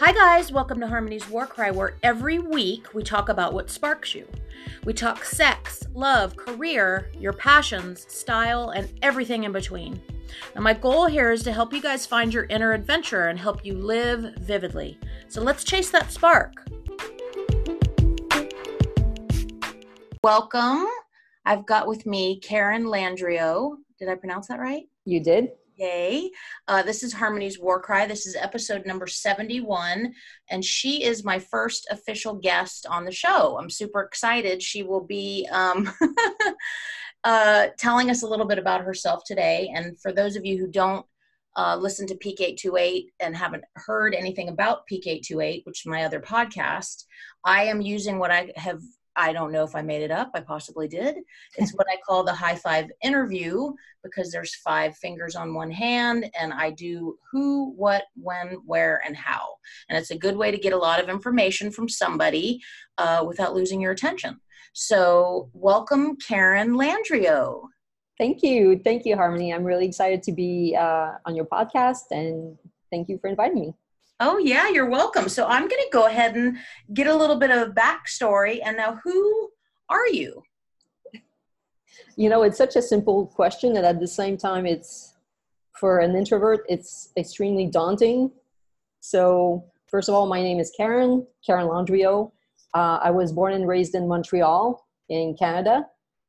Hi, guys, welcome to Harmony's War Cry, where every week we talk about what sparks you. We talk sex, love, career, your passions, style, and everything in between. Now, my goal here is to help you guys find your inner adventure and help you live vividly. So let's chase that spark. Welcome. I've got with me Karen Landriau. Did I pronounce that right? You did? Yay. Uh, this is Harmony's War Cry. This is episode number 71, and she is my first official guest on the show. I'm super excited. She will be um, uh, telling us a little bit about herself today. And for those of you who don't uh, listen to Peak 828 and haven't heard anything about Peak 828, which is my other podcast, I am using what I have I don't know if I made it up. I possibly did. It's what I call the high five interview because there's five fingers on one hand and I do who, what, when, where, and how. And it's a good way to get a lot of information from somebody uh, without losing your attention. So, welcome, Karen Landriau. Thank you. Thank you, Harmony. I'm really excited to be uh, on your podcast and thank you for inviting me. Oh, yeah, you're welcome. So I'm going to go ahead and get a little bit of a backstory. And now, who are you? You know, it's such a simple question, and at the same time, it's for an introvert, it's extremely daunting. So, first of all, my name is Karen, Karen Landriau. Uh, I was born and raised in Montreal, in Canada.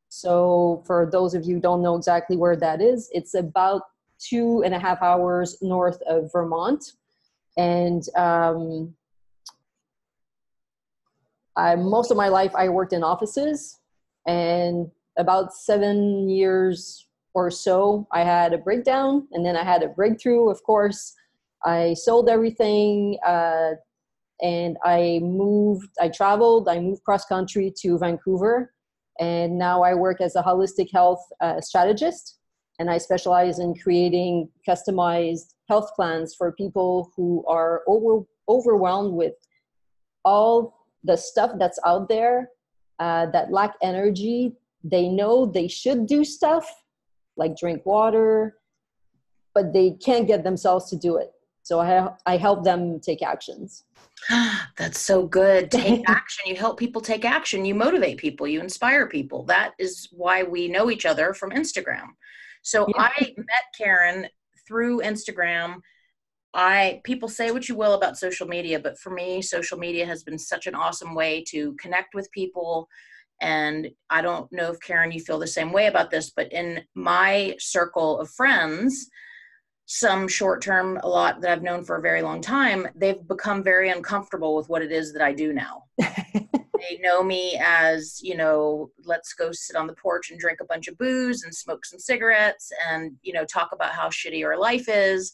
So, for those of you don't know exactly where that is, it's about two and a half hours north of Vermont and um, I, most of my life I worked in offices and about seven years or so I had a breakdown and then I had a breakthrough of course. I sold everything uh, and I moved I traveled I moved cross country to Vancouver and now I work as a holistic health uh, strategist and I specialize in creating customized health plans for people who are over, overwhelmed with all the stuff that's out there uh, that lack energy. They know they should do stuff like drink water, but they can't get themselves to do it. So I, I help them take actions. That's so good. Take action. You help people take action. You motivate people. You inspire people. That is why we know each other from Instagram. So yeah. I met Karen through Instagram. I people say what you will about social media, but for me, social media has been such an awesome way to connect with people. And I don't know if Karen, you feel the same way about this, but in my circle of friends, some short term, a lot that I've known for a very long time, they've become very uncomfortable with what it is that I do now. they know me as, you know, let's go sit on the porch and drink a bunch of booze and smoke some cigarettes and, you know, talk about how shitty our life is.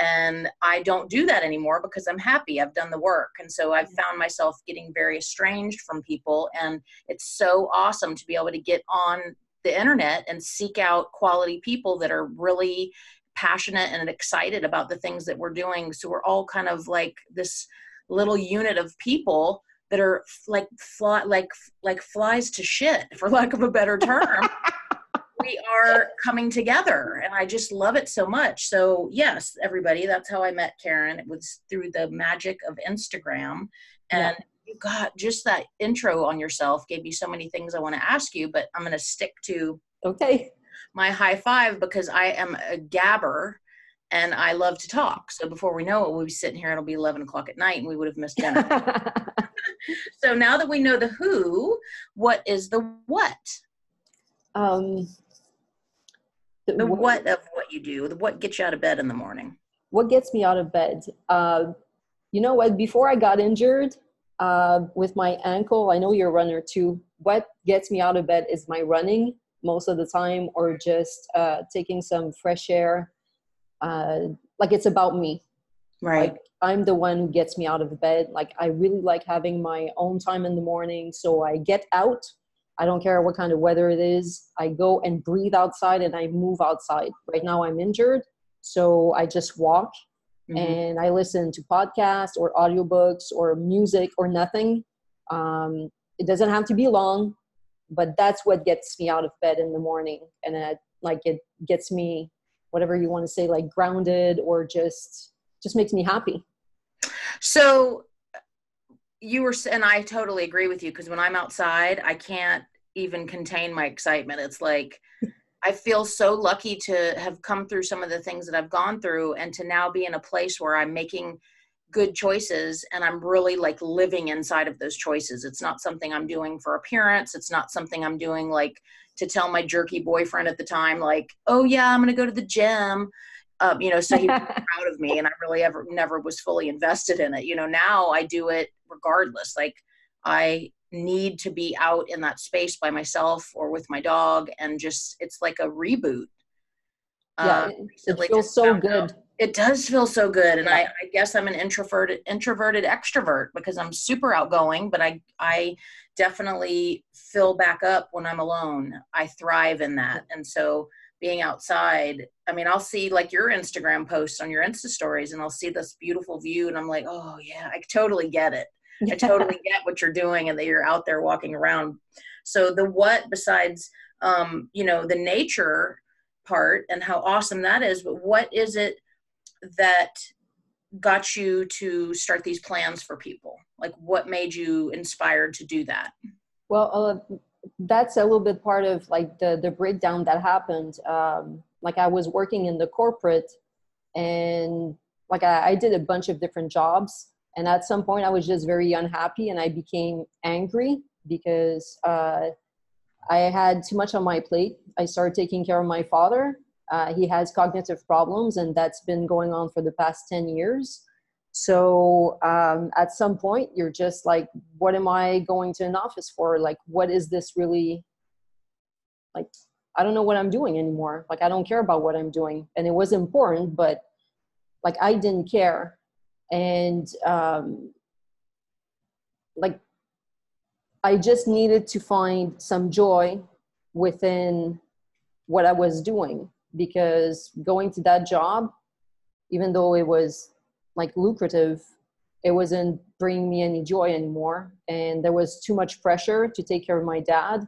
And I don't do that anymore because I'm happy. I've done the work. And so I've mm-hmm. found myself getting very estranged from people. And it's so awesome to be able to get on the internet and seek out quality people that are really passionate and excited about the things that we're doing. So we're all kind of like this little unit of people that are like fly, like like flies to shit, for lack of a better term. we are coming together, and I just love it so much. So yes, everybody, that's how I met Karen. It was through the magic of Instagram, and. Yeah. You got just that intro on yourself gave me so many things I want to ask you, but I'm going to stick to okay my high five because I am a gabber and I love to talk. So before we know it, we'll be sitting here. It'll be 11 o'clock at night and we would have missed dinner. so now that we know the who, what is the what? Um, the, the what, what, of what you do, the what gets you out of bed in the morning. What gets me out of bed? Uh, you know what? Before I got injured uh, with my ankle, I know you're a runner too. What gets me out of bed is my running most of the time, or just uh, taking some fresh air. Uh, like it's about me. Right. Like I'm the one who gets me out of bed. Like I really like having my own time in the morning. So I get out. I don't care what kind of weather it is. I go and breathe outside and I move outside. Right now I'm injured. So I just walk mm-hmm. and I listen to podcasts or audiobooks or music or nothing. Um, it doesn't have to be long, but that's what gets me out of bed in the morning. And it, like it gets me, whatever you want to say, like grounded or just just makes me happy. So you were, and I totally agree with you because when I'm outside, I can't even contain my excitement. It's like I feel so lucky to have come through some of the things that I've gone through and to now be in a place where I'm making good choices and I'm really like living inside of those choices. It's not something I'm doing for appearance. It's not something I'm doing like to tell my jerky boyfriend at the time, like, oh yeah, I'm going to go to the gym. Um, you know, so he was proud of me and I really ever never was fully invested in it. You know, now I do it regardless. Like I need to be out in that space by myself or with my dog and just it's like a reboot yeah it, it feels so good out. It does feel so good and. I, I guess i'm an introverted introverted extrovert because i'm super outgoing but i i definitely fill back up when i'm alone i thrive in that and so being outside i mean i'll see like your instagram posts on your insta stories and i'll see this beautiful view and i'm like oh yeah i totally get it I totally get what you're doing and that you're out there walking around. So the what besides um, you know, the nature part and how awesome that is, but what is it that got you to start these plans for people? Like what made you inspired to do that? Well, uh, that's a little bit part of like the the breakdown that happened. Um, like I was working in the corporate and like I, I did a bunch of different jobs and at some point, I was just very unhappy and I became angry because uh, I had too much on my plate. I started taking care of my father. Uh, he has cognitive problems, and that's been going on for the past 10 years. So um, at some point, you're just like, what am I going to an office for? Like, what is this really? Like, I don't know what I'm doing anymore. Like, I don't care about what I'm doing. And it was important, but like, I didn't care and um, like i just needed to find some joy within what i was doing because going to that job even though it was like lucrative it wasn't bringing me any joy anymore. And there was too much pressure to take care of my dad.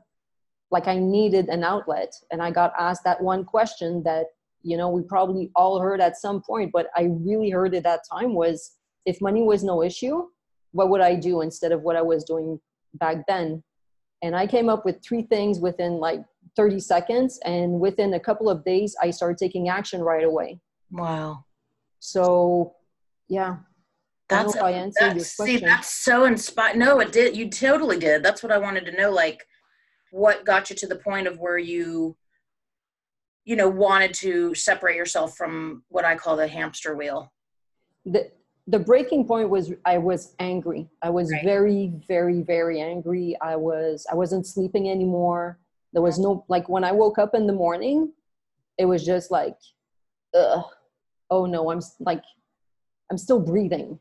Like i needed an outlet. And i got asked that one question that you know we probably all heard at some point but i really heard at that time was if money was no issue what would i do instead of what i was doing back then? And i came up with three things within like 30 seconds and within a couple of days i started taking action right away. Wow. So yeah. That's, a, that's see that's so inspired no it did you totally did. That's what i wanted to know like what got you to the point of where you you know wanted to separate yourself from what i call the hamster wheel? The, the breaking point was i was angry. I was right. very very very angry. I was i wasn't sleeping anymore there was no like when i woke up in the morning it was just like Ugh, oh no i'm like i'm still breathing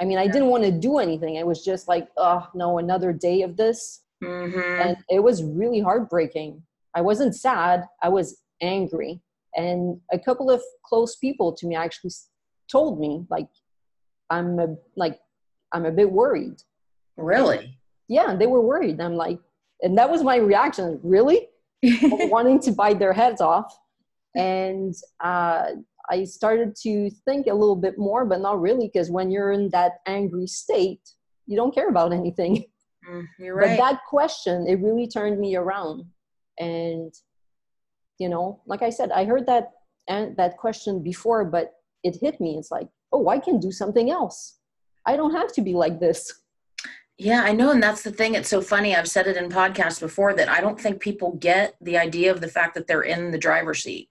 i mean i didn't want to do anything it was just like oh no another day of this mm-hmm. and it was really heartbreaking i wasn't sad i was angry and a couple of close people to me actually told me like I'm a, like I'm a bit worried. Really? Yeah, they were worried. I'm like, and that was my reaction. Really, wanting to bite their heads off, and uh, I started to think a little bit more, but not really, because when you're in that angry state, you don't care about anything. Mm, you're right. But that question, it really turned me around, and you know, like I said, I heard that and that question before, but it hit me. It's like, oh, I can do something else. I don't have to be like this. Yeah, I know. And that's the thing. It's so funny. I've said it in podcasts before that I don't think people get the idea of the fact that they're in the driver's seat.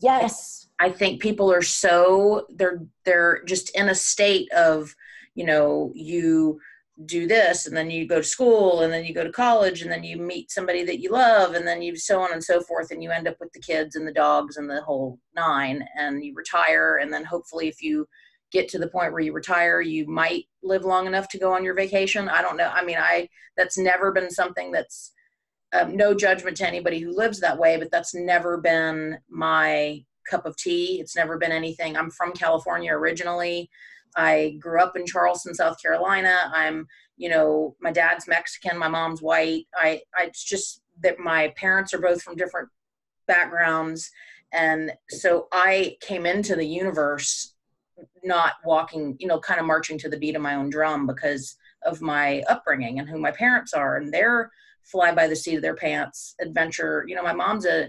Yes. I think people are so they're they're just in a state of, you know, you do this and then you go to school and then you go to college and then you meet somebody that you love and then you so on and so forth and you end up with the kids and the dogs and the whole nine and you retire and then hopefully if you get to the point where you retire you might live long enough to go on your vacation i don't know i mean i that's never been something that's um, no judgment to anybody who lives that way but that's never been my cup of tea it's never been anything i'm from california originally I grew up in Charleston, South Carolina. I'm, you know, my dad's Mexican, my mom's white. I, I it's just that my parents are both from different backgrounds. And so I came into the universe not walking, you know, kind of marching to the beat of my own drum because of my upbringing and who my parents are and their fly by the seat of their pants adventure. You know, my mom's a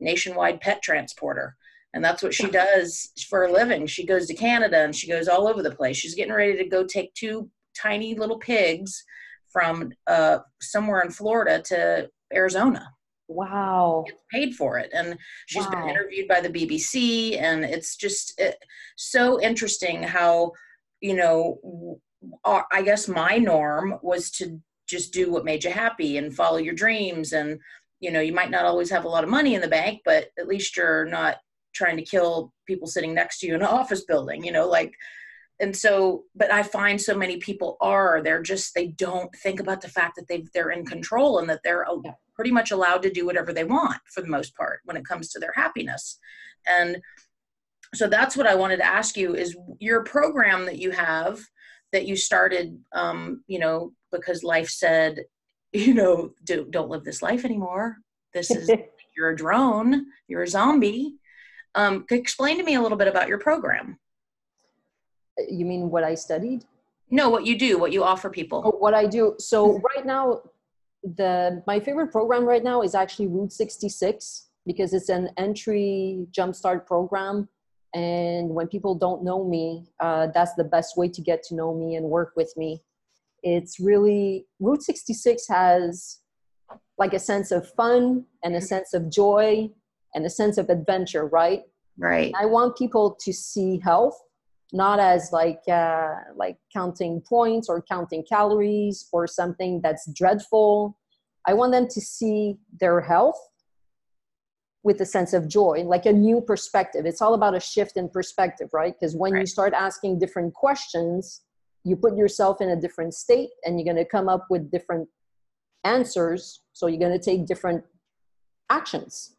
nationwide pet transporter and that's what she does for a living. She goes to Canada and she goes all over the place. She's getting ready to go take two tiny little pigs from uh, somewhere in Florida to Arizona. Wow. Paid for it. And she's wow. been interviewed by the BBC. And it's just it, so interesting how, you know, our, I guess my norm was to just do what made you happy and follow your dreams. And, you know, you might not always have a lot of money in the bank, but at least you're not trying to kill people sitting next to you in an office building, you know, like, and so but i find so many people are they're just they don't think about the fact that they they're in control and that they're pretty much allowed to do whatever they want for the most part when it comes to their happiness. And so that's what i wanted to ask you is your program that you have that you started um, you know because life said you know do, don't live this life anymore. This is you're a drone you're a zombie. Um, explain to me a little bit about your program. You mean what i studied? No what you do what you offer people. Oh, what i do. So right now the my favorite program right now is actually Route 66 because it's an entry jumpstart program. And when people don't know me, uh, that's the best way to get to know me and work with me. It's really Route 66 has like a sense of fun and a sense of joy and a sense of adventure, right? Right. I want people to see health not as like uh, like counting points or counting calories or something that's dreadful. I want them to see their health with a sense of joy, like a new perspective. It's all about a shift in perspective, right? Because when right. you start asking different questions, you put yourself in a different state and you're going to come up with different answers. So you're going to take different actions.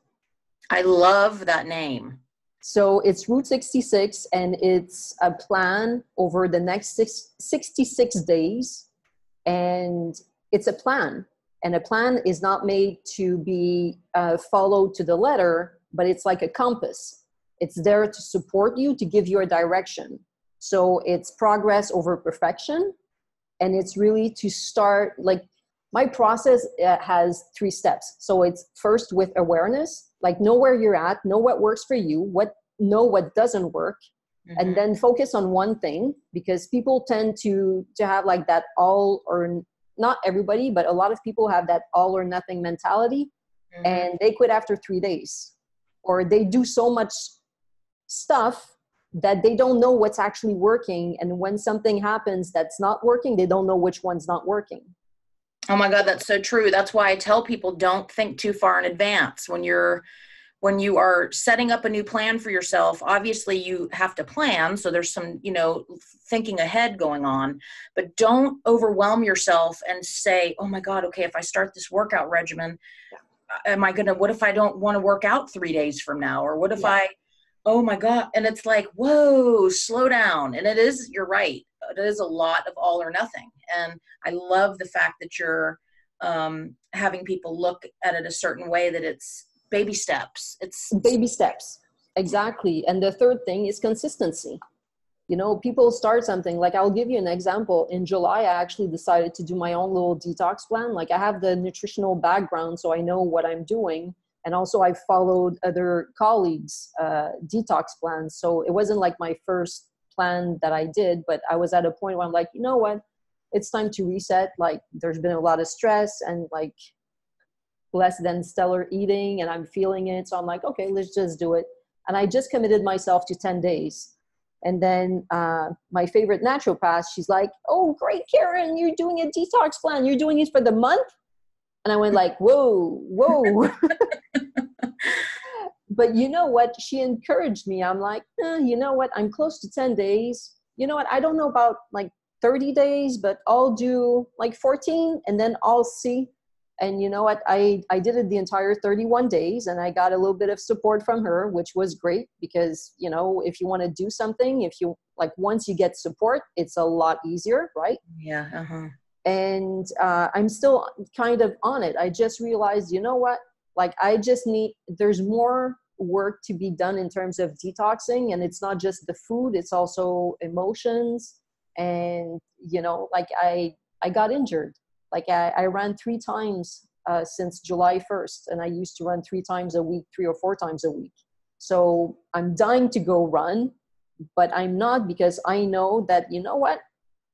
I love that name. So it's Route 66, and it's a plan over the next six, 66 days. And it's a plan. And a plan is not made to be uh, followed to the letter, but it's like a compass. It's there to support you, to give you a direction. So it's progress over perfection. And it's really to start, like, my process uh, has three steps. So it's first with awareness like know where you're at know what works for you what know what doesn't work mm-hmm. and then focus on one thing because people tend to to have like that all or not everybody but a lot of people have that all or nothing mentality mm-hmm. and they quit after 3 days or they do so much stuff that they don't know what's actually working and when something happens that's not working they don't know which one's not working Oh my God, that's so true. That's why I tell people don't think too far in advance. When you're when you are setting up a new plan for yourself obviously you have to plan so there's some you know thinking ahead going on. But don't overwhelm yourself and say oh my god okay if i start this workout regimen am i gonna what if i don't want to work out three days from now? Or what if yeah. i oh my god and it's like whoa slow down. And it is you're right it is a lot of all or nothing and i love the fact that you're um, having people look at it a certain way that it's baby steps. It's baby steps. Exactly. And the third thing is consistency. You know people start something like i'll give you an example. In july i actually decided to do my own little detox plan. Like i have the nutritional background so i know what i'm doing. And also i followed other colleagues uh, detox plans. So it wasn't like my first plan that i did but i was at a point where i'm like you know what it's time to reset like there's been a lot of stress and like less than stellar eating and I'm feeling it. So I'm like, okay, let's just do it. And I just committed myself to 10 days. And then uh, my favorite naturopath, she's like, oh, great, Karen, you're doing a detox plan. You're doing it for the month? And I went like, whoa, whoa. but you know what? She encouraged me. I'm like, eh, you know what? I'm close to 10 days. You know what? I don't know about like 30 days, but I'll do like 14 and then I'll see. And you know what? I i did it the entire 31 days and i got a little bit of support from her which was great because you know if you want to do something if you like once you get support it's a lot easier right? Yeah uh-huh. and uh, i'm still kind of on it. I just realized you know what? Like i just need there's more work to be done in terms of detoxing and it's not just the food it's also emotions and you know like i i got injured. Like i, I ran three times uh, since july 1st and i used to run three times a week three or four times a week. So i'm dying to go run but i'm not because i know that you know what?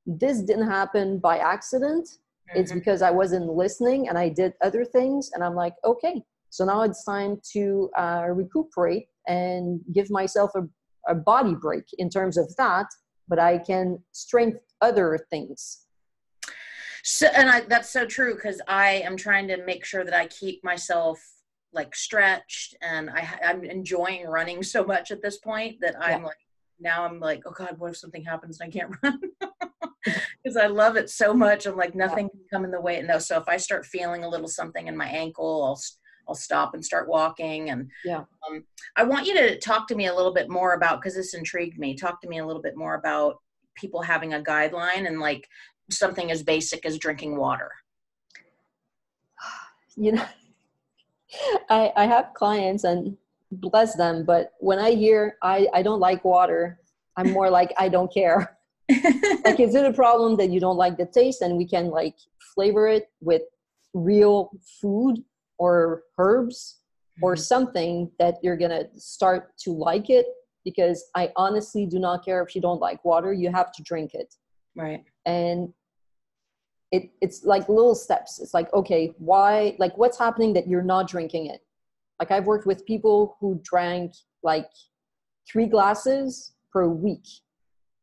This didn't happen by accident. Mm-hmm. it's because i wasn't listening and i did other things and i'm like okay so now it's time to uh, recuperate and give myself a, a body break. In terms of that but I can strengthen other things. So, and I, that's so true because I am trying to make sure that I keep myself like stretched and I, I'm enjoying running so much at this point that I'm yeah. like, now I'm like, oh God, what if something happens and I can't run? Because I love it so much. I'm like, nothing yeah. can come in the way. No, so if I start feeling a little something in my ankle, I'll I'll stop and start walking. And yeah, um, I want you to talk to me a little bit more about because this intrigued me. Talk to me a little bit more about people having a guideline and like something as basic as drinking water. You know, I I have clients and bless them, but when I hear I I don't like water, I'm more like I don't care. like is it a problem that you don't like the taste and we can like flavor it with real food or herbs or mm-hmm. something that you're going to start to like it because I honestly do not care if you don't like water, you have to drink it. Right. And it it's like little steps. It's like, okay, why like what's happening that you're not drinking it? Like I've worked with people who drank like 3 glasses per week.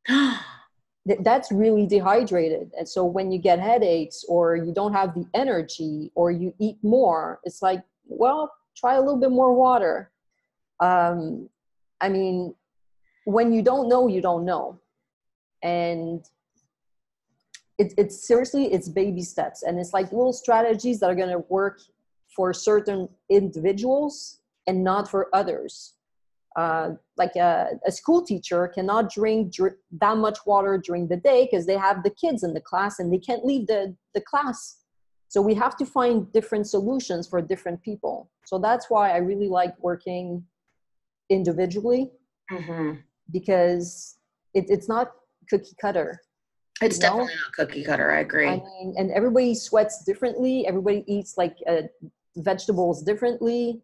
that's really dehydrated. And so when you get headaches or you don't have the energy or you eat more it's like well try a little bit more water. Um, i mean when you don't know you don't know. And it, it's seriously it's baby steps. And it's like little strategies that are going to work for certain individuals and not for others uh, like a, a, school teacher cannot drink dr- that much water during the day because they have the kids in the class and they can't leave the, the class. So we have to find different solutions for different people. So that's why i really like working individually mm-hmm. because it, it's not cookie cutter it's definitely know? not cookie cutter i agree. I mean and everybody sweats differently everybody eats like uh, vegetables differently.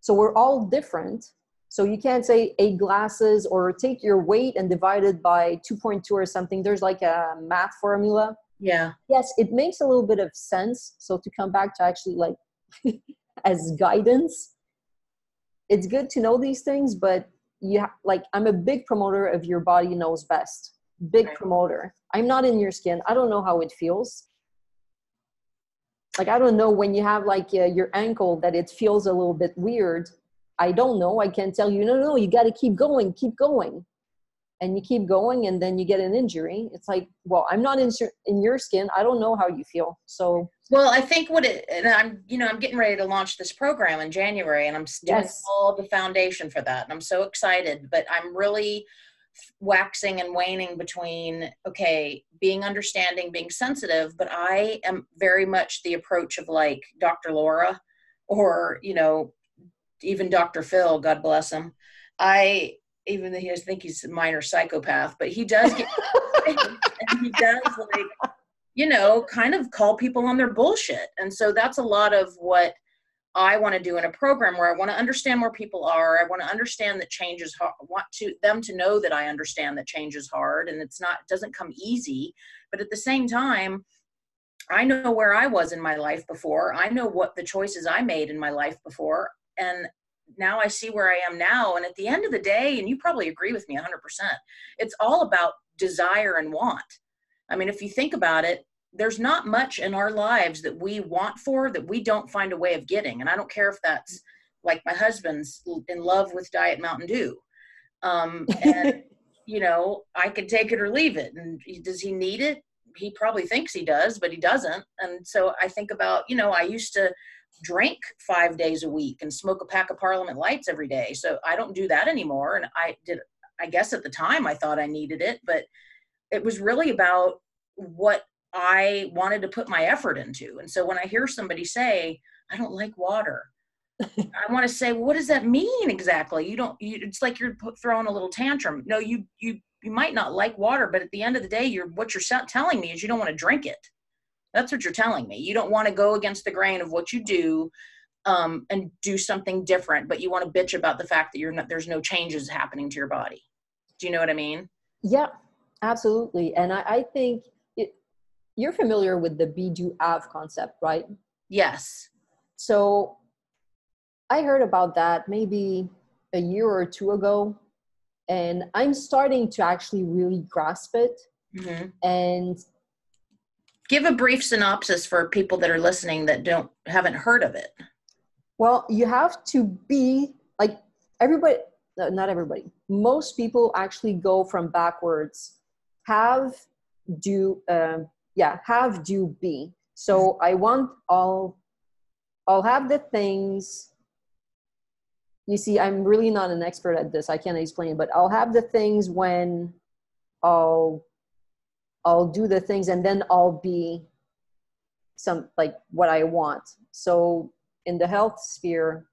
So we're all different so you can't say eight glasses or take your weight and divide it by 2.2 or something. There's like a math formula. Yeah. Yes, it makes a little bit of sense. So to come back to actually like as guidance, it's good to know these things, but yeah, like I'm a big promoter of your body knows best. Big right. promoter. I'm not in your skin. I don't know how it feels. Like I don't know when you have like uh, your ankle that it feels a little bit weird I don't know. I can't tell you, no, no, you got to keep going, keep going. And you keep going and then you get an injury. It's like, well, I'm not in, in your skin. I don't know how you feel. So, well, I think what it, and I'm, you know, I'm getting ready to launch this program in January and I'm doing yes. all the foundation for that. And I'm so excited, but I'm really waxing and waning between, okay, being understanding, being sensitive, but I am very much the approach of like Dr. Laura or, you know, even Dr. Phil, God bless him. I even though he I think he's a minor psychopath, but he does get and he does like you know kind of call people on their bullshit, and so that's a lot of what I want to do in a program where I want to understand where people are. I want to understand that change is hard. I want to them to know that I understand that change is hard and it's not it doesn't come easy, but at the same time. I know where I was in my life before. I know what the choices I made in my life before and now I see where I am now. And at the end of the day, and you probably agree with me 100%, it's all about desire and want. I mean, if you think about it, there's not much in our lives that we want for that we don't find a way of getting. And I don't care if that's like my husband's in love with Diet Mountain Dew. Um, and, you know, I could take it or leave it. And does he need it? He probably thinks he does, but he doesn't. And so I think about, you know, I used to drink five days a week and smoke a pack of Parliament Lights every day. So I don't do that anymore. And I did, I guess at the time I thought I needed it, but it was really about what I wanted to put my effort into. And so when I hear somebody say, I don't like water, I want to say, well, what does that mean exactly? You don't. You, it's like you're throwing a little tantrum. No, you you you might not like water, but at the end of the day, you're what you're telling me is you don't want to drink it. That's what you're telling me. You don't want to go against the grain of what you do um, and do something different, but you want to bitch about the fact that you're not, there's no changes happening to your body. Do you know what I mean? Yeah, absolutely. And I, I think it, you're familiar with the be do have concept, right? Yes. So I heard about that maybe a year or two ago, and I'm starting to actually really grasp it. Mm-hmm. And give a brief synopsis for people that are listening that don't haven't heard of it. Well, you have to be like everybody, not everybody. Most people actually go from backwards. Have, do, um, yeah, have, do, be. So I want all, I'll have the things. You see, I'm really not an expert at this. I can't explain, but I'll have the things when I'll, I'll do the things, and then I'll be some like what I want. So in the health sphere,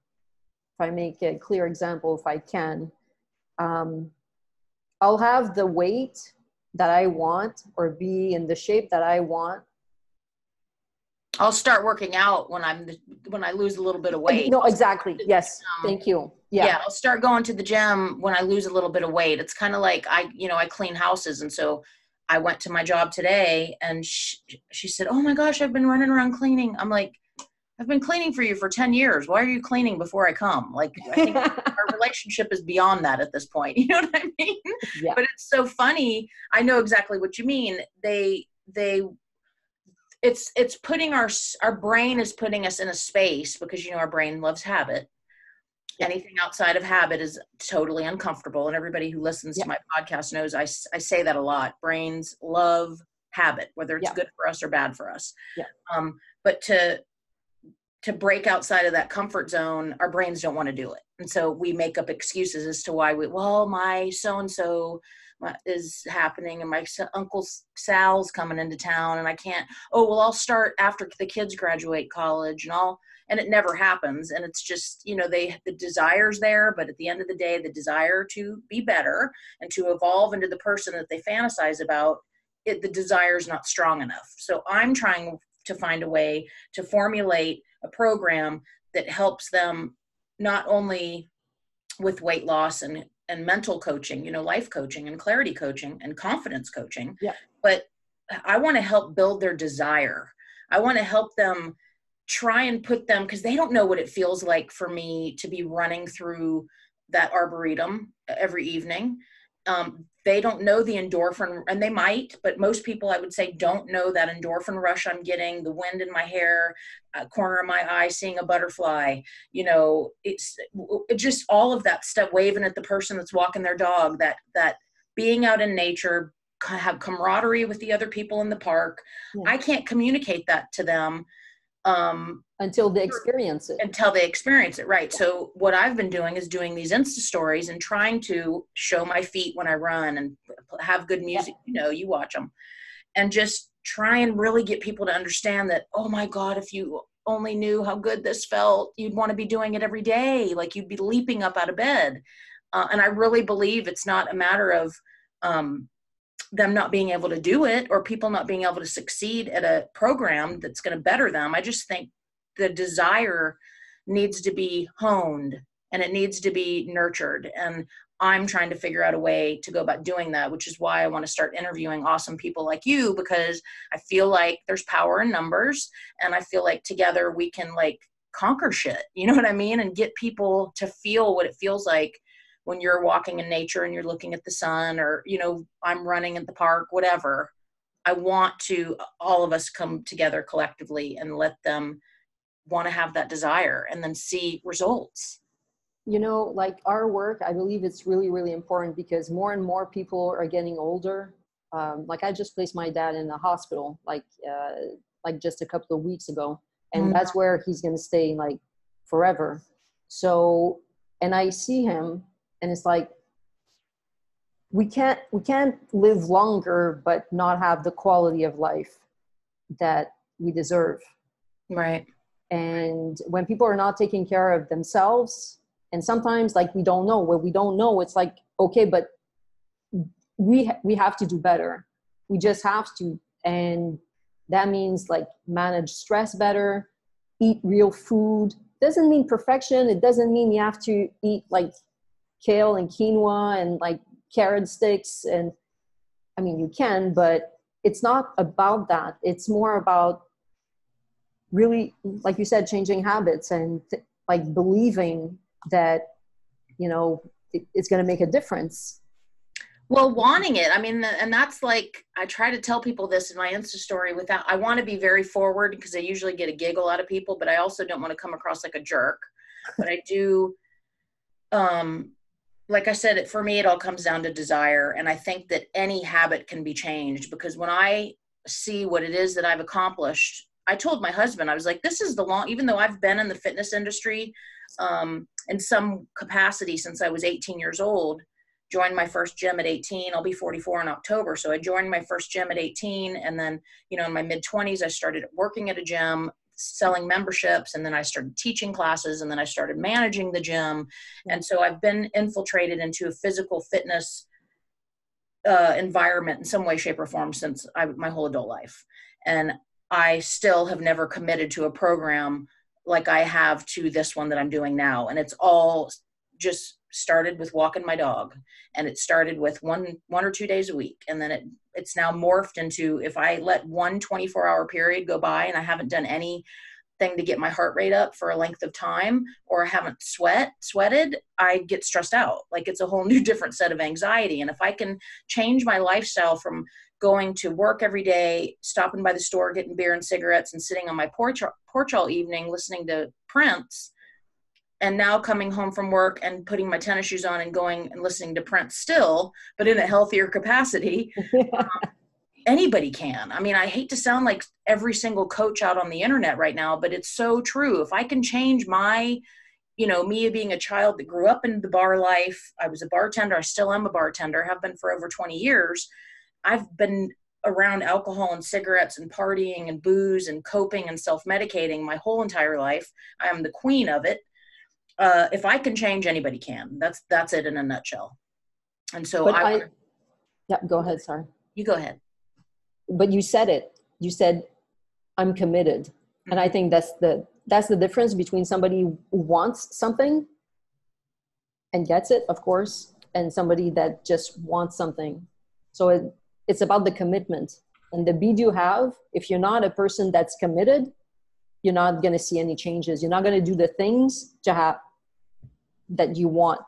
if I make a clear example, if I can, um, I'll have the weight that I want or be in the shape that I want. I'll start working out when I'm when I lose a little bit of weight. No, exactly. Yes. Thank you. Yeah. yeah. I'll start going to the gym when I lose a little bit of weight. It's kind of like I, you know, I clean houses, and so I went to my job today, and she, she said, "Oh my gosh, I've been running around cleaning." I'm like, I've been cleaning for you for 10 years. Why are you cleaning before I come? Like, I think our relationship is beyond that at this point. You know what I mean? Yeah. But it's so funny. I know exactly what you mean. They, they, it's, it's putting our, our brain is putting us in a space because, you know, our brain loves habit. Yeah. Anything outside of habit is totally uncomfortable. And everybody who listens yeah. to my podcast knows I, I say that a lot. Brains love habit, whether it's good for us or bad for us. Yeah. Um, but to to break outside of that comfort zone, our brains don't want to do it. And so we make up excuses as to why we, well, my so and so is happening and my uncle Sal's coming into town and I can't, oh, well, I'll start after the kids graduate college and all, and it never happens. And it's just, you know, they, the desire's there, but at the end of the day, the desire to be better and to evolve into the person that they fantasize about, it, the desire is not strong enough. So I'm trying to find a way to formulate a program that helps them not only with weight loss and and mental coaching you know life coaching and clarity coaching and confidence coaching yeah. but i want to help build their desire i want to help them try and put them because they don't know what it feels like for me to be running through that arboretum every evening um, they don't know the endorphin and they might but most people i would say don't know that endorphin rush i'm getting the wind in my hair corner of my eye seeing a butterfly you know it's it just all of that stuff waving at the person that's walking their dog that that being out in nature have camaraderie with the other people in the park yeah. i can't communicate that to them um, until they experience it. Until they experience it right. Yeah. so what i've been doing is doing these insta stories and trying to show my feet when i run and have good music yeah. you know you watch them and just try and really get people to understand that oh my god if you only knew how good this felt you'd want to be doing it every day like you'd be leaping up out of bed. Uh, and i really believe it's not a matter of um, them not being able to do it or people not being able to succeed at a program that's going to better them. I just think the desire needs to be honed and it needs to be nurtured. And I'm trying to figure out a way to go about doing that, which is why I want to start interviewing awesome people like you because I feel like there's power in numbers and I feel like together we can like conquer shit. You know what I mean? And get people to feel what it feels like when you're walking in nature and you're looking at the sun or you know i'm running at the park whatever i want to all of us come together collectively and let them want to have that desire and then see results. You know like our work i believe it's really really important because more and more people are getting older. Um, like i just placed my dad in the hospital like uh, like just a couple of weeks ago and mm-hmm. that's where he's going to stay like forever. So and i see him and it's like we can't we can't live longer but not have the quality of life that we deserve. Right. And when people are not taking care of themselves and sometimes like we don't know what we don't know it's like okay but we we have to do better. We just have to. And that means like manage stress better eat real food. Doesn't mean perfection. It doesn't mean you have to eat like kale and quinoa and like carrot sticks and i mean you can but it's not about that. It's more about really like you said changing habits and th- like believing that you know it, it's going to make a difference. Well wanting it. I mean and that's like i try to tell people this in my insta story without i want to be very forward because i usually get a giggle out of people but i also don't want to come across like a jerk. But i do um like i said for me it all comes down to desire and i think that any habit can be changed because when i see what it is that i've accomplished I told my husband, I was like, this is the long, even though I've been in the fitness industry um, in some capacity since I was 18 years old, joined my first gym at 18. I'll be 44 in October. So I joined my first gym at 18. And then, you know, in my mid 20s, I started working at a gym, selling memberships. And then I started teaching classes. And then I started managing the gym. And so I've been infiltrated into a physical fitness uh, environment in some way, shape, or form since I, my whole adult life. And I still have never committed to a program like I have to this one that I'm doing now. And it's all just started with walking my dog and it started with one one or two days a week and then it it's now morphed into if i let one 24 hour period go by and i haven't done anything to get my heart rate up for a length of time or i haven't sweat sweated i get stressed out like it's a whole new different set of anxiety and if i can change my lifestyle from going to work every day, stopping by the store, getting beer and cigarettes, and sitting on my porch porch all evening listening to Prince. And now coming home from work and putting my tennis shoes on and going and listening to Prince still, but in a healthier capacity. um, anybody can. I mean, I hate to sound like every single coach out on the internet right now, but it's so true. If I can change my, you know, me being a child that grew up in the bar life, I was a bartender, I still am a bartender, have been for over 20 years I've been around alcohol and cigarettes and partying and booze and coping and self-medicating my whole entire life. I am the queen of it. Uh, if I can change, anybody can. That's that's it in a nutshell. And so but I, I yeah, go ahead. Sorry. You go ahead. But you said it. You said I'm committed, mm-hmm. and I mm-hmm. think that's the that's the difference between somebody who wants something and gets it, of course, and somebody that just wants something. So it, it's about the commitment and the bid you have if you're not a person that's committed you're not going to see any changes you're not going to do the things to have that you want.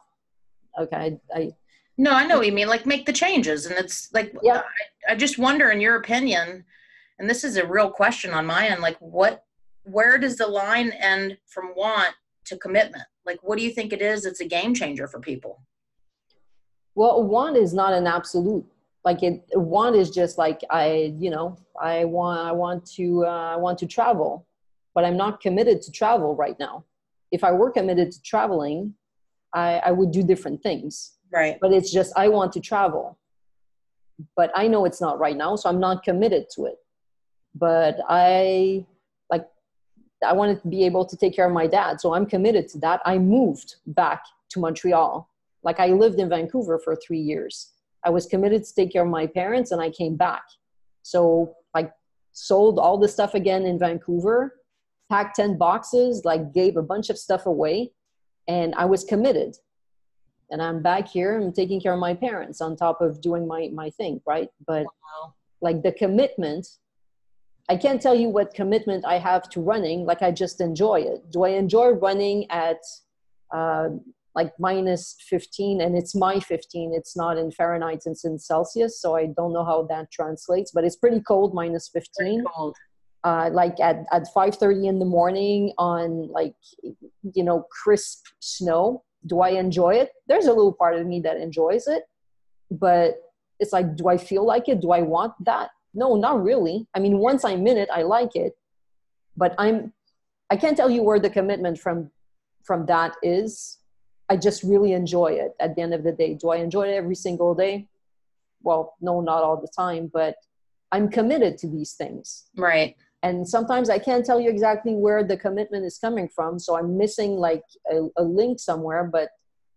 Okay I, I no i know what you mean like make the changes and it's like yeah. I, I just wonder in your opinion and this is a real question on my end like what where does the line end from want to commitment? Like what do you think it is it's a game changer for people? Well want is not an absolute like it want is just like i you know i want i want to uh, i want to travel but i'm not committed to travel right now. If i were committed to traveling i i would do different things. Right. But it's just i want to travel. But i know it's not right now so i'm not committed to it. But i like i wanted to be able to take care of my dad so i'm committed to that. I moved back to montreal. Like i lived in vancouver for three years. I was committed to take care of my parents and I came back. So I sold all the stuff again in Vancouver, packed 10 boxes, like gave a bunch of stuff away, and I was committed. And I'm back here, I'm taking care of my parents on top of doing my, my thing, right? But wow. like the commitment, I can't tell you what commitment I have to running, like I just enjoy it. Do I enjoy running at uh, like minus 15 and it's my 15 it's not in fahrenheit it's in celsius so i don't know how that translates but it's pretty cold minus 15 cold. Uh, like at, at 5.30 in the morning on like you know crisp snow do i enjoy it there's a little part of me that enjoys it but it's like do i feel like it do i want that no not really i mean once i'm in it i like it but i'm i can't tell you where the commitment from from that is I just really enjoy it at the end of the day. Do I enjoy it every single day? Well, no, not all the time, but I'm committed to these things. Right. And sometimes i can't tell you exactly where the commitment is coming from so i'm missing like a, a link somewhere but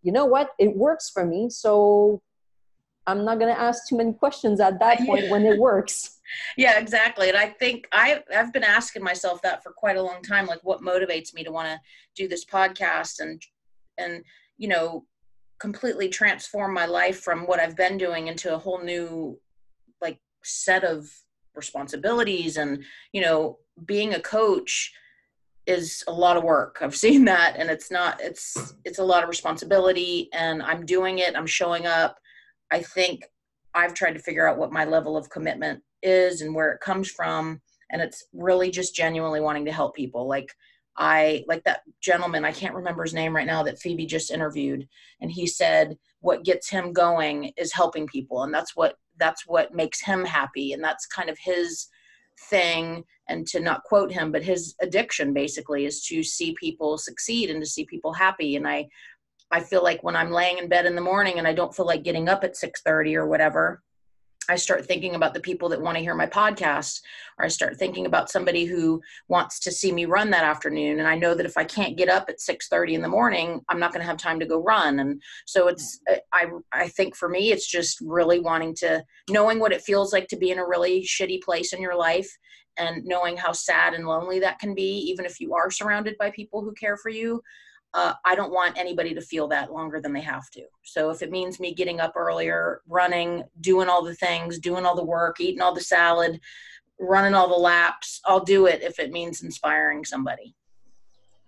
you know what? It works for me so i'm not going to ask too many questions at that point when it works. Yeah exactly and i think i i've been asking myself that for quite a long time like what motivates me to want to do this podcast and and you know completely transform my life from what i've been doing into a whole new like set of responsibilities. And you know being a coach is a lot of work. I've seen that and it's not it's it's a lot of responsibility and i'm doing it. I'm showing up. I think i've tried to figure out what my level of commitment is and where it comes from and it's really just genuinely wanting to help people. Like i like that gentleman i can't remember his name right now that phoebe just interviewed and he said what gets him going is helping people and that's what that's what makes him happy and that's kind of his thing and to not quote him but his addiction basically is to see people succeed and to see people happy and i i feel like when i'm laying in bed in the morning and i don't feel like getting up at 6:30 or whatever I start thinking about the people that want to hear my podcast, or I start thinking about somebody who wants to see me run that afternoon. And I know that if I can't get up at 6:30 in the morning, I'm not going to have time to go run. And so it's uh, I I think for me, it's just really wanting to knowing what it feels like to be in a really shitty place in your life, and knowing how sad and lonely that can be, even if you are surrounded by people who care for you uh, I don't want anybody to feel that longer than they have to. So if it means me getting up earlier, running, doing all the things, doing all the work, eating all the salad, running all the laps, I'll do it if it means inspiring somebody.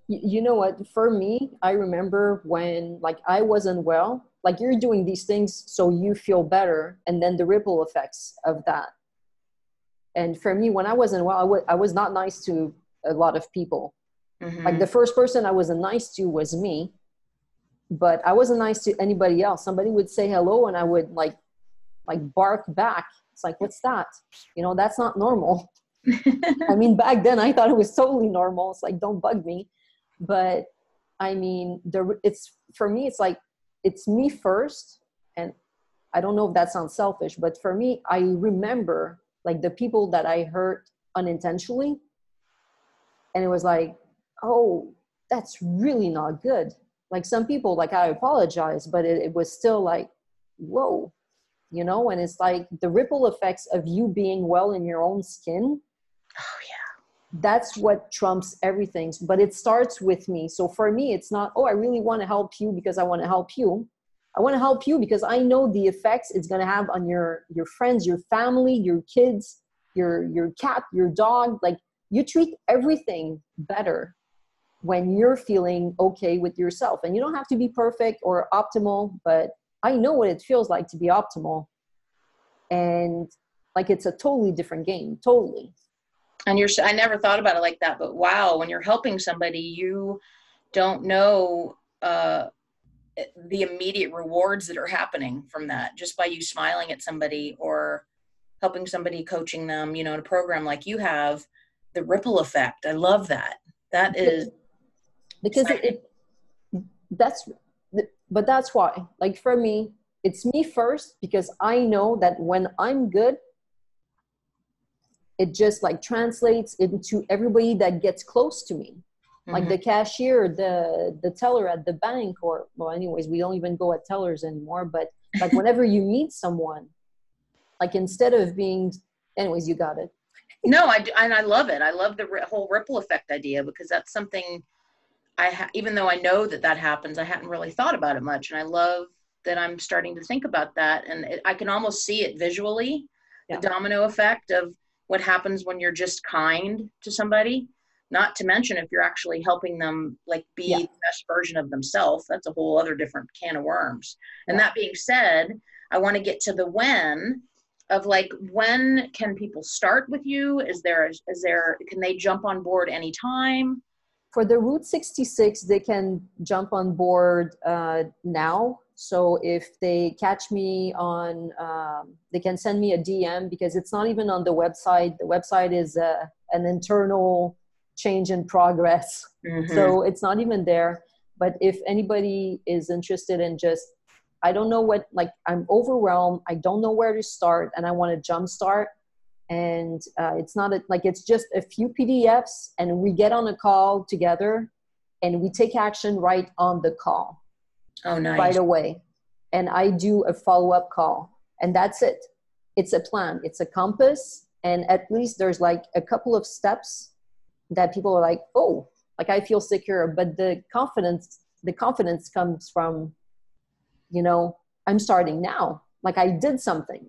You know what? For me, I remember when like I wasn't well, like you're doing these things so you feel better, and then the ripple effects of that. And for me, when I wasn't well, I, w- I was not nice to a lot of people Mm-hmm. Like the first person I wasn't nice to was me, but I wasn't nice to anybody else. Somebody would say hello and I would like like bark back. It's like, what's that? You know, that's not normal. I mean, back then I thought it was totally normal. It's like, don't bug me. But I mean, the it's for me, it's like it's me first, and I don't know if that sounds selfish, but for me, I remember like the people that I hurt unintentionally, and it was like oh that's really not good. Like some people like i apologize but it, it was still like whoa you know? And it's like the ripple effects of you being well in your own skin. Oh yeah. That's what trumps everything. But it starts with me. So for me it's not oh i really want to help you because i want to help you. I want to help you because i know the effects it's going to have on your your friends your family your kids your your cat your dog. Like you treat everything better when you're feeling okay with yourself. And you don't have to be perfect or optimal, but I know what it feels like to be optimal. And like it's a totally different game, totally. And you're, I never thought about it like that, but wow, when you're helping somebody, you don't know uh, the immediate rewards that are happening from that just by you smiling at somebody or helping somebody coaching them, you know, in a program like you have, the ripple effect. I love that. That is because it, it that's but that's why. Like for me it's me first because i know that when i'm good it just like translates into everybody that gets close to me. Mm-hmm. like the cashier the the teller at the bank or well anyways we don't even go at tellers anymore but like whenever you meet someone like instead of being anyways you got it. No i and i love it. I love the whole ripple effect idea because that's something I ha- even though I know that that happens, I hadn't really thought about it much, and I love that I'm starting to think about that, and it, I can almost see it visually, yeah. the domino effect of what happens when you're just kind to somebody. Not to mention if you're actually helping them like be yeah. the best version of themselves, that's a whole other different can of worms. And that being said, I want to get to the when of like when can people start with you? Is there is there can they jump on board anytime? For the Route 66, they can jump on board uh, now. So if they catch me on, um, they can send me a DM because it's not even on the website. The website is uh, an internal change in progress. Mm-hmm. So it's not even there. But if anybody is interested in just, I don't know what, like I'm overwhelmed, I don't know where to start, and I want to jumpstart, and uh, it's not a, like it's just a few pdfs and we get on a call together and we take action right on the call. Oh nice. Right away and i do a follow-up call and that's it. It's a plan. It's a compass and at least there's like a couple of steps that people are like oh like i feel secure. But the confidence the confidence comes from you know i'm starting now. Like i did something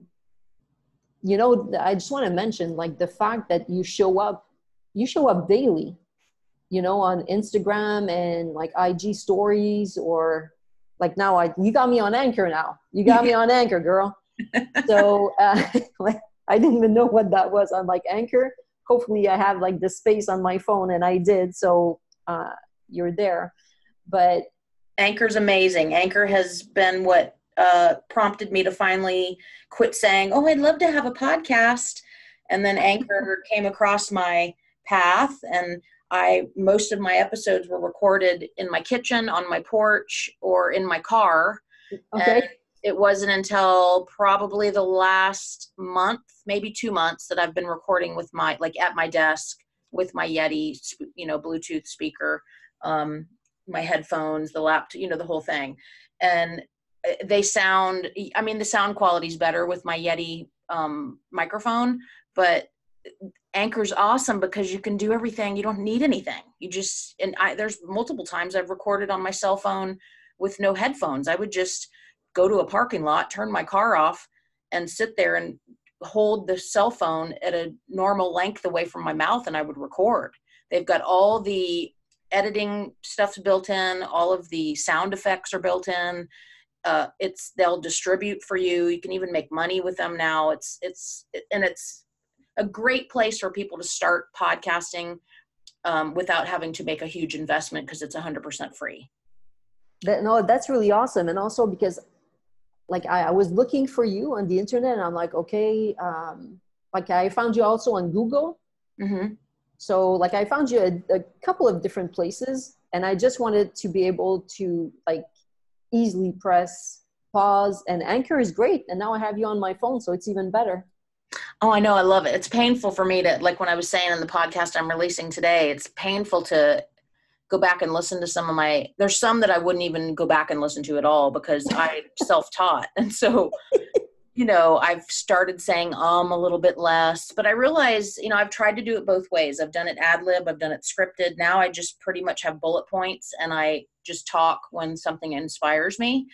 you know i just want to mention like the fact that you show up you show up daily you know on instagram and like ig stories or like now i you got me on anchor now. You got me on anchor girl. So uh, like i didn't even know what that was i'm like anchor. Hopefully i have like the space on my phone and i did so uh, you're there. But anchor's amazing. Anchor has been what uh, prompted me to finally quit saying, "Oh, I'd love to have a podcast." And then Anchor came across my path, and I most of my episodes were recorded in my kitchen, on my porch, or in my car. okay And it wasn't until probably the last month, maybe two months, that I've been recording with my like at my desk with my Yeti, you know, Bluetooth speaker, um, my headphones, the laptop, you know, the whole thing. And they sound i mean the sound quality is better with my yeti um, microphone but anchor's awesome because you can do everything. You don't need anything. You just and i there's multiple times i've recorded on my cell phone with no headphones. I would just go to a parking lot turn my car off and sit there and hold the cell phone at a normal length away from my mouth and i would record. They've got all the editing stuff's built in all of the sound effects are built in uh, it's they'll distribute for you. You can even make money with them now. It's it's and it's a great place for people to start podcasting um, without having to make a huge investment because it's 100% free. That, no that's really awesome. And also because like I, I was looking for you on the internet and i'm like okay um, like i found you also on google. Mm-hmm. so like i found you a, a couple of different places and i just wanted to be able to like easily press pause and anchor is great and now i have you on my phone so it's even better. Oh i know i love it. It's painful for me to like when i was saying in the podcast i'm releasing today it's painful to go back and listen to some of my there's some that i wouldn't even go back and listen to at all because i self-taught and so you know i've started saying um a little bit less but i realize you know i've tried to do it both ways. I've done it ad lib i've done it scripted. Now i just pretty much have bullet points and i just talk when something inspires me.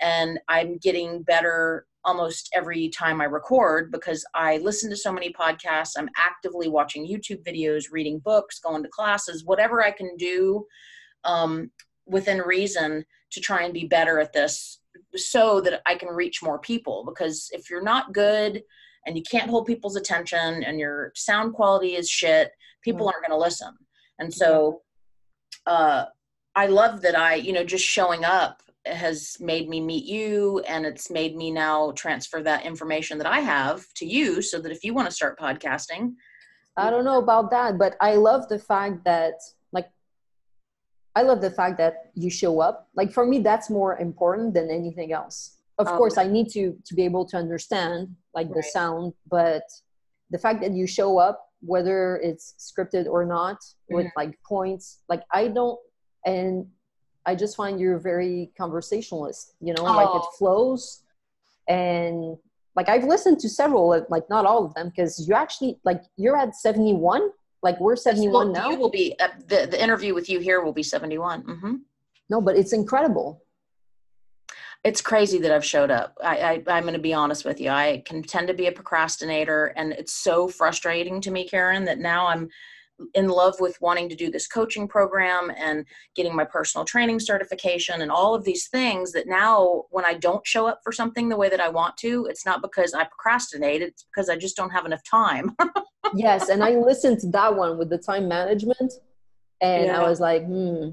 And i'm getting better almost every time i record because i listen to so many podcasts. I'm actively watching youtube videos reading books going to classes whatever i can do um, within reason to try and be better at this so that I can reach more people. Because if you're not good and you can't hold people's attention and your sound quality is shit, people aren't going to listen. And so, uh, I love that I, you know, just showing up has made me meet you and it's made me now transfer that information that I have to you so that if you want to start podcasting, I don't know about that, but I love the fact that I love the fact that you show up. Like for me that's more important than anything else. Of Um, course I need to to be able to understand like the sound, but the fact that you show up whether it's scripted or not with Mhm. like points, like I don't and I just find you're very conversationalist, you know, like it Oh. flows and like I've listened to several, like not all of them, because you actually like you're at 71. Like we're 71 Well, now. You will be uh, the the interview with you here will be 71. Mm-hmm. No, but it's incredible. It's crazy that I've showed up. I, I I'm going to be honest with you. I can tend to be a procrastinator, and it's so frustrating to me, Karen, that now I'm in love with wanting to do this coaching program and getting my personal training certification and all of these things that now when I don't show up for something the way that I want to, it's not because I procrastinate, it's because I just don't have enough time. yes, and I listened to that one with the time management, and Yeah. I was like, hmm,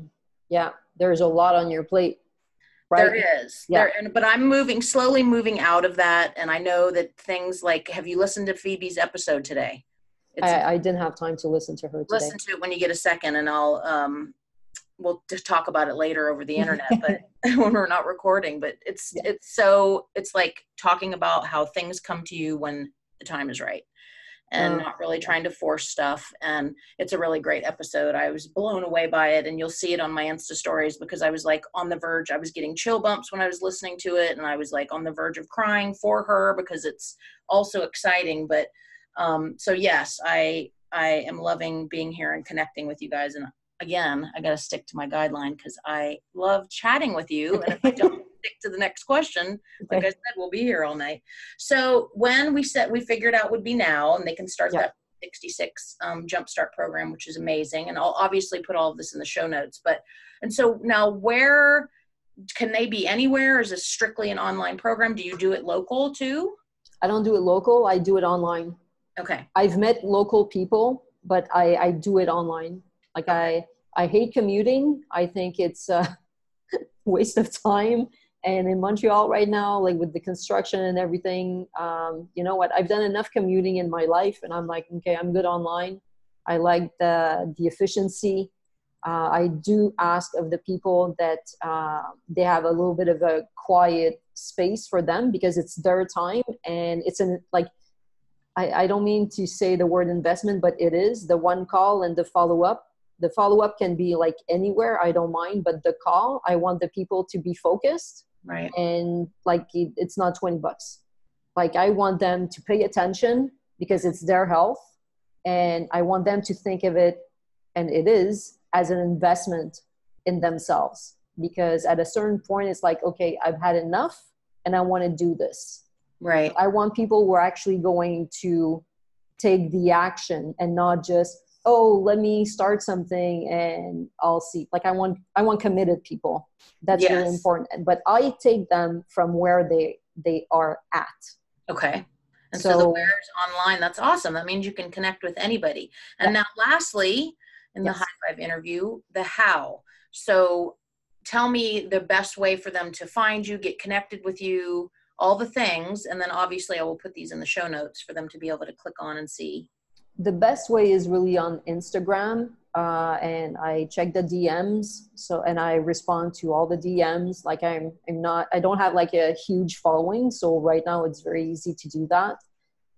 yeah, there's a lot on your plate, right? There is. Yeah. There, and, but I'm moving slowly moving out of that. And I know that things like, have you listened to Phoebe's episode today? I, I didn't have time to listen to her today. listen to it when you get a second and I'll, um, we'll just talk about it later over the internet, but when we're not recording, but it's, it's so, it's like talking about how things come to you when the time is right. and uh, not really trying to force stuff. And it's a really great episode. I was blown away by it, and you'll see it on my Insta stories because I was like on the verge. I was getting chill bumps when I was listening to it, and I was like on the verge of crying for her because it's also exciting. But um, so yes, I I am loving being here and connecting with you guys. And again, I got to stick to my guideline because I love chatting with you. And if I don't stick to the next question, like I said, we'll be here all night. So when we said we figured out would be now, and they can start yeah. that 66 um, jumpstart program, which is amazing. And I'll obviously put all of this in the show notes. But and so now where can they be anywhere? Is this strictly an online program? Do you do it local too? I don't do it local. I do it online. Okay. I've met local people, but I, I do it online. Like I, I hate commuting. I think it's a waste of time. And in Montreal right now, like with the construction and everything, um, you know what? I've done enough commuting in my life, and I'm like, okay, I'm good online. I like the the efficiency. Uh, I do ask of the people that uh, they have a little bit of a quiet space for them because it's their time and it's an like I, I don't mean to say the word investment, but it is the one call and the follow up. The follow up can be like anywhere, I don't mind, but the call, I want the people to be focused. Right. And like it, it's not 20 bucks. Like I want them to pay attention because it's their health. And I want them to think of it, and it is, as an investment in themselves. Because at a certain point, it's like, okay, I've had enough and I want to do this Right. I want people who are actually going to take the action and not just, oh, let me start something and I'll see. Like I want I want committed people. That's yes. really important. But I take them from where they they are at. Okay. And so, so the where's online, that's awesome. That means you can connect with anybody. And yeah. now lastly, in the high five interview, the how. So tell me the best way for them to find you, get connected with you, all the things. And then obviously I will put these in the show notes for them to be able to click on and see. The best way is really on Instagram. Uh, and I check the DMs. So, and I respond to all the DMs. Like I'm, I'm not, I don't have like a huge following. So right now it's very easy to do that.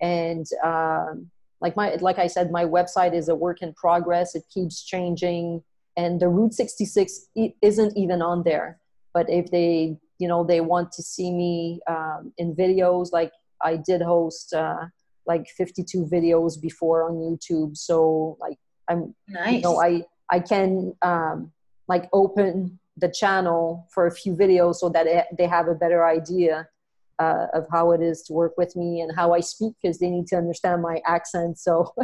And, um, like my, like I said, my website is a work in progress. It keeps changing and the Route 66 isn't even on there. But if they you know they want to see me um, in videos. Like i did host uh, like 52 videos before on youtube. So like i'm nice. you know i i can um, like open the channel for a few videos so that it, they have a better idea uh, of how it is to work with me and how i speak because they need to understand my accent so.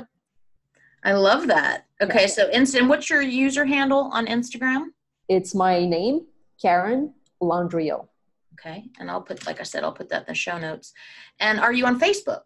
I love that. Okay yeah. so instant what's your user handle on instagram? It's my name karen Landriau. Okay. And I'll put, like I said, I'll put that in the show notes. And are you on Facebook?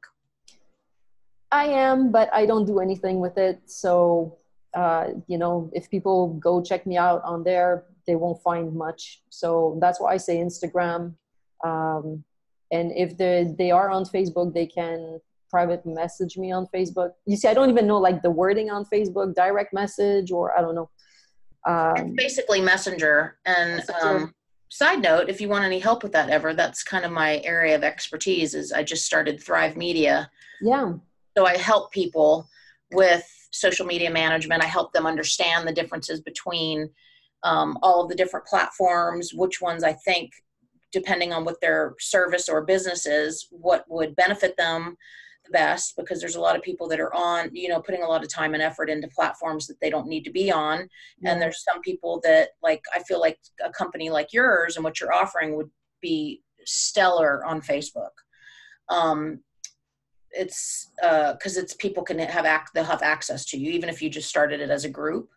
I am, but I don't do anything with it. So, uh, you know, if people go check me out on there, they won't find much. So that's why I say Instagram. Um, and if they they are on Facebook, they can private message me on Facebook. You see, I don't even know like the wording on Facebook, direct message, or I don't know. Um, it's basically Messenger, and messenger. Um, side note if you want any help with that ever that's kind of my area of expertise is i just started thrive media. Yeah. So i help people with social media management. I help them understand the differences between um, all of the different platforms which ones i think depending on what their service or business is what would benefit them the best because there's a lot of people that are on you know putting a lot of time and effort into platforms that they don't need to be on. Yeah. and there's some people that like i feel like a company like yours and what you're offering would be stellar on facebook. Um it's uh because it's people can have act they'll have access to you even if you just started it as a group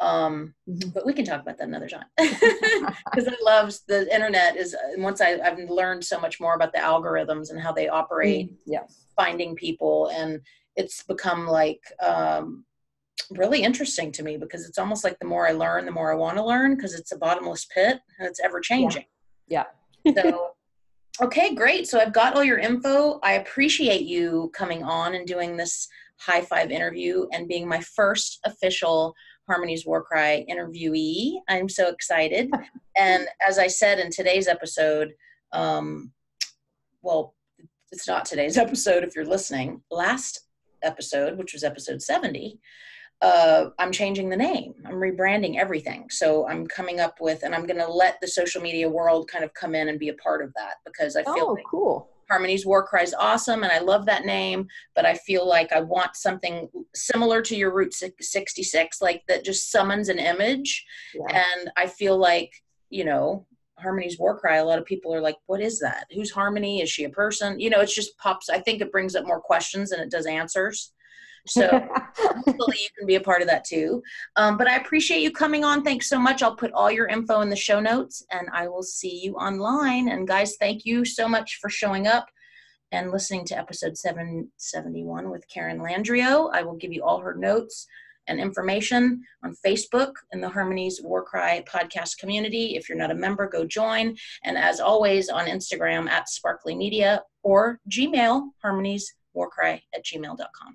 um mm-hmm. but we can talk about that another time. Because i love the internet is once I, i've learned so much more about the algorithms and how they operate mm, yeah. finding people and it's become like um really interesting to me because it's almost like the more i learn the more i want to learn because it's a bottomless pit and it's ever changing. Yeah, yeah. so okay great. So i've got all your info. I appreciate you coming on and doing this high five interview and being my first official Harmony's War Cry interviewee. I'm so excited. and as I said in today's episode, um, well, it's not today's episode if you're listening. Last episode, which was episode 70, uh, I'm changing the name. I'm rebranding everything. So I'm coming up with, and I'm going to let the social media world kind of come in and be a part of that because I feel oh, like cool. Harmony's War Cry is awesome, and I love that name. But I feel like I want something similar to your Route 66, like that just summons an image. Yeah. And I feel like, you know, Harmony's War Cry, a lot of people are like, what is that? Who's Harmony? Is she a person? You know, it just pops. I think it brings up more questions than it does answers. So hopefully you can be a part of that too. Um, but I appreciate you coming on. Thanks so much. I'll put all your info in the show notes and I will see you online. And guys, thank you so much for showing up and listening to episode 771 with Karen Landriau. I will give you all her notes and information on Facebook in the Harmony's War Cry podcast community. If you're not a member, go join. And as always, on Instagram at Sparkly Media or Gmail, Harmonies Warcry at gmail.com.